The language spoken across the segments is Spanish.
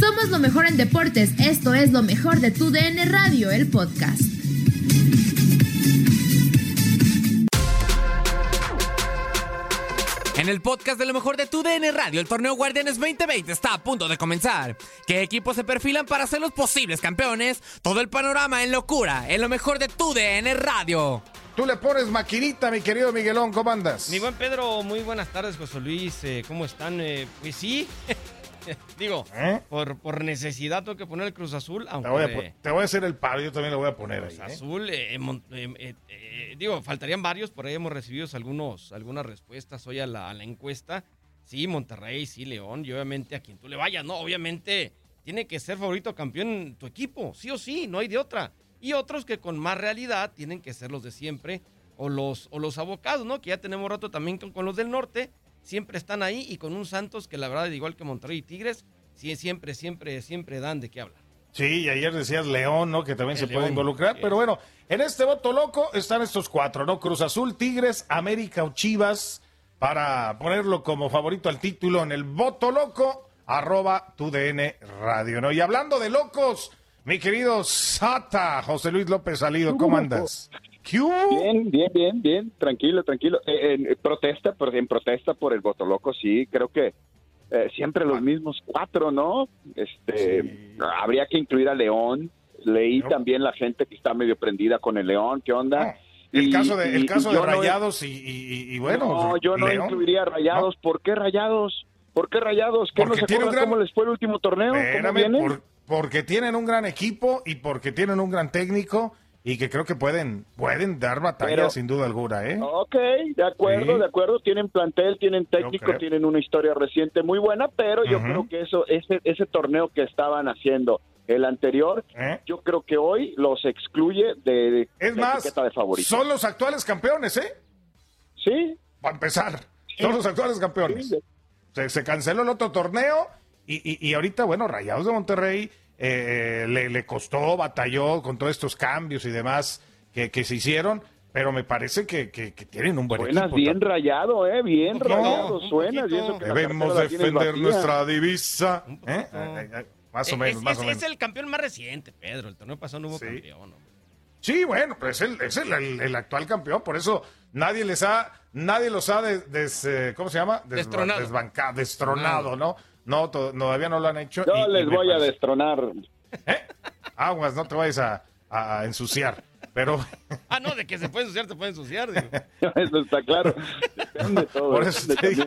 Somos lo mejor en deportes. Esto es lo mejor de tu DN Radio, el podcast. En el podcast de lo mejor de tu DN Radio, el torneo Guardianes 2020 está a punto de comenzar. ¿Qué equipos se perfilan para ser los posibles campeones? Todo el panorama en locura, en lo mejor de tu DN Radio. Tú le pones maquinita, mi querido Miguelón, ¿cómo andas? Mi buen Pedro, muy buenas tardes, José Luis. Eh, ¿Cómo están? Eh, pues sí. Digo, ¿Eh? por, por, necesidad tengo que poner el Cruz Azul. Aunque, te, voy a, hacer el paro, yo también lo voy a poner Cruz Azul, digo, faltarían varios, por ahí hemos recibido algunos, algunas respuestas hoy a la, a la encuesta. Sí, Monterrey, sí, León, y obviamente a quien tú le vayas, ¿no? Obviamente tiene que ser favorito campeón tu equipo, sí o sí, no hay de otra y otros que con más realidad tienen que ser los de siempre o los, o los abocados, ¿no? Que ya tenemos rato también con, los del norte, siempre están ahí y con un Santos que la verdad, igual que Monterrey y Tigres, sí, siempre, siempre, siempre dan de qué hablar. Sí, y ayer decías León, ¿no? Que también se puede involucrar, pero bueno, en este voto loco están estos cuatro, ¿no? Cruz Azul, Tigres, América o Chivas, para ponerlo como favorito al título en el voto loco, arroba tu DN Radio, ¿no? Y hablando de locos, mi querido Sata, José Luis López Salido, ¿cómo andas? Bien, bien, bien, bien, tranquilo, tranquilo. Eh, en protesta, en protesta por el voto loco, sí, creo que eh, siempre los mismos cuatro, ¿no? Este, habría que incluir a León. Leí también la gente que está medio prendida con el León, ¿qué onda? Ah, el caso de, el caso de Rayados y, bueno. No, yo no incluiría Rayados. ¿Por qué Rayados? ¿Por qué Rayados? ¿Qué no se acuerdan cómo les fue el último torneo? ¿Cómo porque tienen un gran equipo y porque tienen un gran técnico y que creo que pueden pueden dar batalla sin duda alguna, ¿eh? Ok, de acuerdo, de acuerdo. Tienen plantel, tienen técnico, tienen una historia reciente muy buena, pero yo creo que eso ese ese torneo que estaban haciendo el anterior, ¿Eh? yo creo que hoy los excluye de, es más, de favorito. Son los actuales campeones, ¿eh? Sí. Para empezar, son los actuales campeones. Se, se canceló el otro torneo y, y, ahorita, bueno, Rayados de Monterrey eh, le, le, costó, batalló con todos estos cambios y demás que, que se hicieron, pero me parece que, que, tienen un buen Suenas bien rayado, ¿eh? Bien rayado, suena. Debemos defender nuestra divisa. ¿eh? Más o menos, es, más o menos. Es el campeón más reciente, Pedro. El torneo pasado no hubo campeón. Sí, bueno, pues es, el, es el, el, actual campeón, por eso nadie les ha, nadie los ha, des, eh, ¿cómo se llama? destronado. Desbancado, destronado, ¿no? No, todavía no lo han hecho. Yo les voy a destronar. ¿Eh? Aguas, no te vayas a, ensuciar. Pero. ah, no, de que se puede ensuciar, te puede ensuciar. eso está claro. por, eso te digo,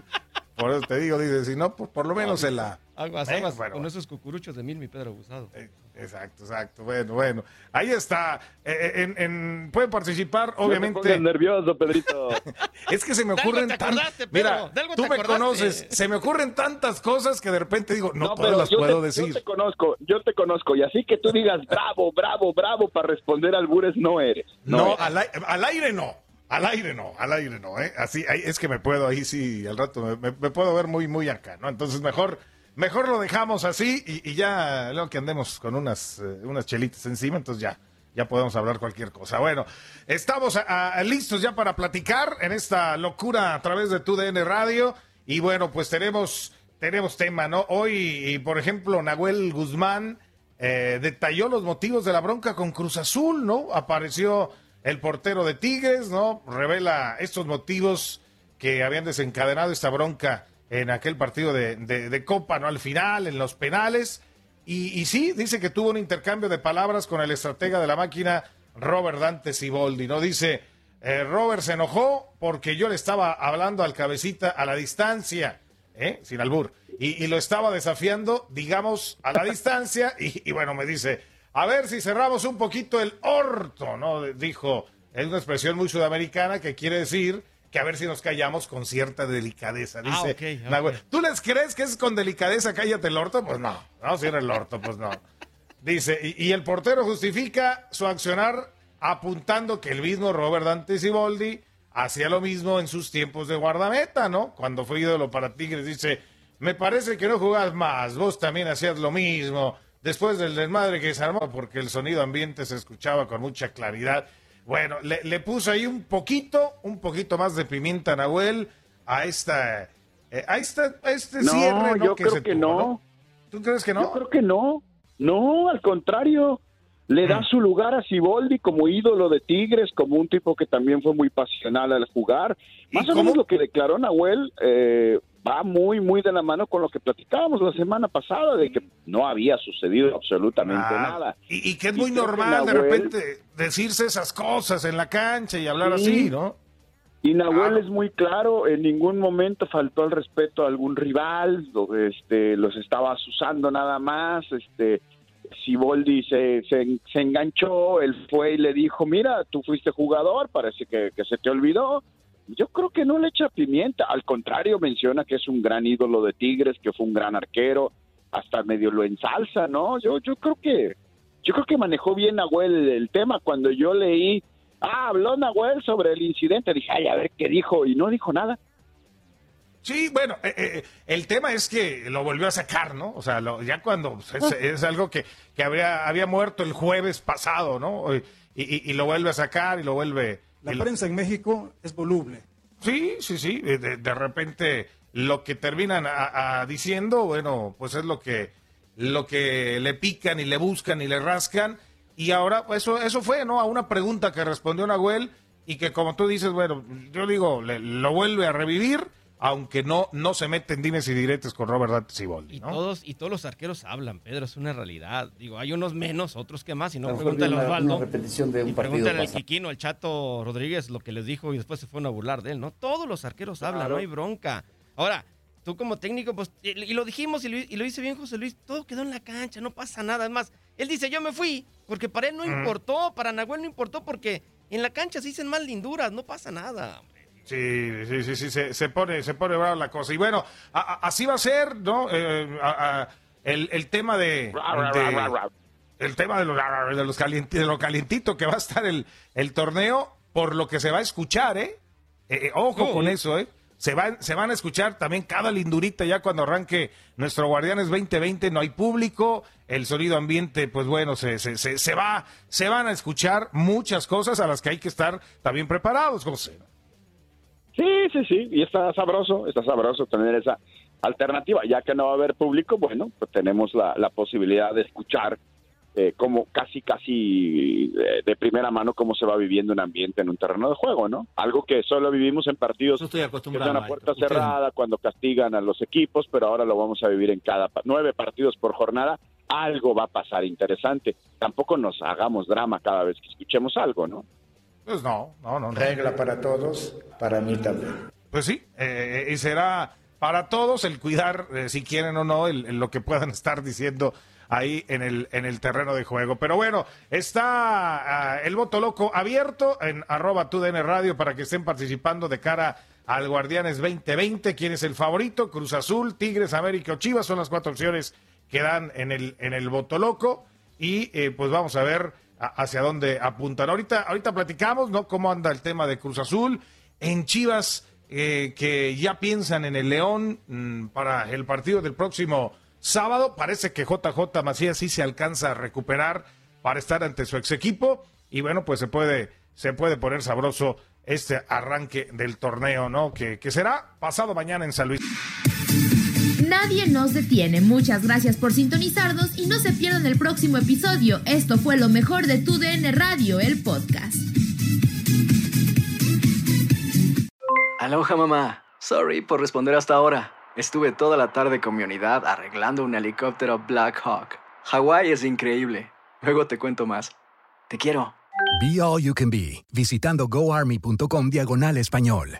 por eso te digo, dice, si no, por, por lo menos en la, Aguas, aguas, con esos cucuruchos de mil, mi Pedro Abusado. exacto, exacto. Bueno, bueno. Ahí está. En, en, pueden participar, obviamente. Nervioso, Pedrito. es que se me ocurren tantas. Mira, tú me conoces. Se me ocurren tantas cosas que de repente digo, no, todas las puedo decir. Yo te conozco, yo te conozco. Y así que tú digas bravo, bravo, bravo para responder al Bures, no eres. No, Al, al aire no. Al aire no, al aire no, ¿eh? Así, es que me puedo ahí sí, al rato me, puedo ver muy, muy acá, ¿no? Entonces mejor, mejor lo dejamos así y, ya, luego que andemos con unas, eh, unas chelitas encima, entonces ya, ya podemos hablar cualquier cosa. Bueno, estamos listos ya para platicar en esta locura a través de tu DN Radio y bueno, pues tenemos, tenemos tema, ¿no? Hoy, por ejemplo, Nahuel Guzmán eh, detalló los motivos de la bronca con Cruz Azul, ¿no? Apareció el portero de Tigres, ¿no? Revela estos motivos que habían desencadenado esta bronca en aquel partido de, Copa, ¿no? Al final, en los penales. Y, sí, dice que tuvo un intercambio de palabras con el estratega de la máquina, Robert Dante Siboldi, ¿no? Dice, eh, Robert se enojó porque yo le estaba hablando al cabecita a la distancia, ¿eh? Sin albur. Y, lo estaba desafiando, digamos, a la distancia. y bueno, me dice, a ver si cerramos un poquito el orto, ¿no? Dijo, es una expresión muy sudamericana que quiere decir que a ver si nos callamos con cierta delicadeza. Ah, Dice, ¿tú les crees que es con delicadeza cállate el orto? Pues no, no cierra el orto, pues no. Dice, y, el portero justifica su accionar apuntando que el mismo Robert Dante Siboldi hacía lo mismo en sus tiempos de guardameta, ¿no? Cuando fue ídolo para Tigres, dice, me parece que no jugás más, vos también hacías lo mismo después del desmadre que se armó, porque el sonido ambiente se escuchaba con mucha claridad. Bueno, le, le puso ahí un poquito, un poquito más de pimienta Nahuel a esta, eh, a esta, este cierre, Yo creo que no. ¿Tú crees que no? Yo creo que no. No, al contrario. Le da mm. su lugar a Siboldi como ídolo de Tigres, como un tipo que también fue muy pasional al jugar. Más o menos lo que declaró Nahuel, eh, va muy, muy de la mano con lo que platicábamos la semana pasada, de que no había sucedido absolutamente ah, nada. Y, que es muy normal de repente decirse esas cosas en la cancha y hablar así, ¿no? Y Nahuel es muy claro, en ningún momento faltó el respeto a algún rival, este, los estaba usando nada más, este, Siboldi se, se, se, enganchó, él fue y le dijo, mira, tú fuiste jugador, parece que, que se te olvidó, yo creo que no le echa pimienta, al contrario, menciona que es un gran ídolo de Tigres, que fue un gran arquero, hasta medio lo ensalza, ¿no? Yo, yo creo que, yo creo que manejó bien Nahuel el tema. Cuando yo leí, ah, habló Nahuel sobre el incidente, dije, ay, a ver qué dijo, y no dijo nada. Sí, bueno, eh, eh, el tema es que lo volvió a sacar, ¿no? O sea, ya cuando pues, es, algo que, que habría, había muerto el jueves pasado, ¿no? Y, y, lo vuelve a sacar y lo vuelve la prensa en México es voluble. Sí, sí, sí. De, repente lo que terminan a, diciendo, bueno, pues es lo que, lo que le pican y le buscan y le rascan. Y ahora, pues eso, eso fue, ¿no? A una pregunta que respondió Nahuel y que como tú dices, bueno, yo digo, lo vuelve a revivir aunque no, no se meten dimes y diretes con Robert Siboldi. Y, todos, y todos los arqueros hablan, Pedro, es una realidad. Digo, hay unos menos, otros que más, y no pregúntale a Osvaldo. repetición de un y pregúntale al Quiquino, al Chato Rodríguez, lo que les dijo y después se fueron a burlar de él, ¿no? Todos los arqueros hablan, no hay bronca. Ahora, tú como técnico, pues, y, lo dijimos y lo, y lo, dice bien José Luis, todo quedó en la cancha, no pasa nada. Es más, él dice, yo me fui, porque para él no importó, para Nahuel no importó, porque en la cancha se dicen más linduras, no pasa nada. Sí, sí, sí, sí, se, se pone, se pone brava la cosa. Y bueno, así va a ser, ¿no? Eh, el, el, tema de, el tema de los, de los de lo calientito que va a estar el, el torneo, por lo que se va a escuchar, ¿eh? eh, eh ojo con eso, ¿eh? Se van, se van a escuchar también cada lindurita ya cuando arranque nuestro Guardianes 2020, no hay público, el sonido ambiente, pues bueno, se, se, se, se va, se van a escuchar muchas cosas a las que hay que estar también preparados, José. Sí, sí, sí, y está sabroso, está sabroso tener esa alternativa, ya que no va a haber público, bueno, pues tenemos la, la posibilidad de escuchar eh, como casi, casi eh, de primera mano cómo se va viviendo un ambiente en un terreno de juego, ¿no? Algo que solo vivimos en partidos estoy acostumbrado que son a puerta cerrada, cuando castigan a los equipos, pero ahora lo vamos a vivir en cada nueve partidos por jornada. Algo va a pasar interesante. Tampoco nos hagamos drama cada vez que escuchemos algo, ¿no? Pues no, no, no. Regla para todos, para mí también. Pues sí, eh, y será, para todos el cuidar, eh, si quieren o no, el, lo que puedan estar diciendo ahí en el, en el terreno de juego. Pero bueno, está ah, el voto loco abierto en arroba TUDN Radio para que estén participando de cara al Guardianes 2020. ¿Quién es el favorito? Cruz Azul, Tigres, América o Chivas son las cuatro opciones que dan en el, en el voto loco. Y eh, pues vamos a ver hacia dónde apuntan. Ahorita, ahorita platicamos, ¿no? Cómo anda el tema de Cruz Azul. En Chivas, eh, que ya piensan en el León mm, para el partido del próximo sábado. Parece que JJ Macías sí se alcanza a recuperar para estar ante su ex equipo. Y bueno, pues se puede, se puede poner sabroso este arranque del torneo, ¿no? Que, que será pasado mañana en San Luis. Nadie nos detiene. Muchas gracias por sintonizarnos y no se pierdan el próximo episodio. Esto fue lo mejor de Tu DN Radio, el podcast. Aloha mamá. Sorry por responder hasta ahora. Estuve toda la tarde con mi unidad arreglando un helicóptero Black Hawk. Hawái es increíble. Luego te cuento más. Te quiero. Be All You Can Be, visitando goarmy.com diagonal español.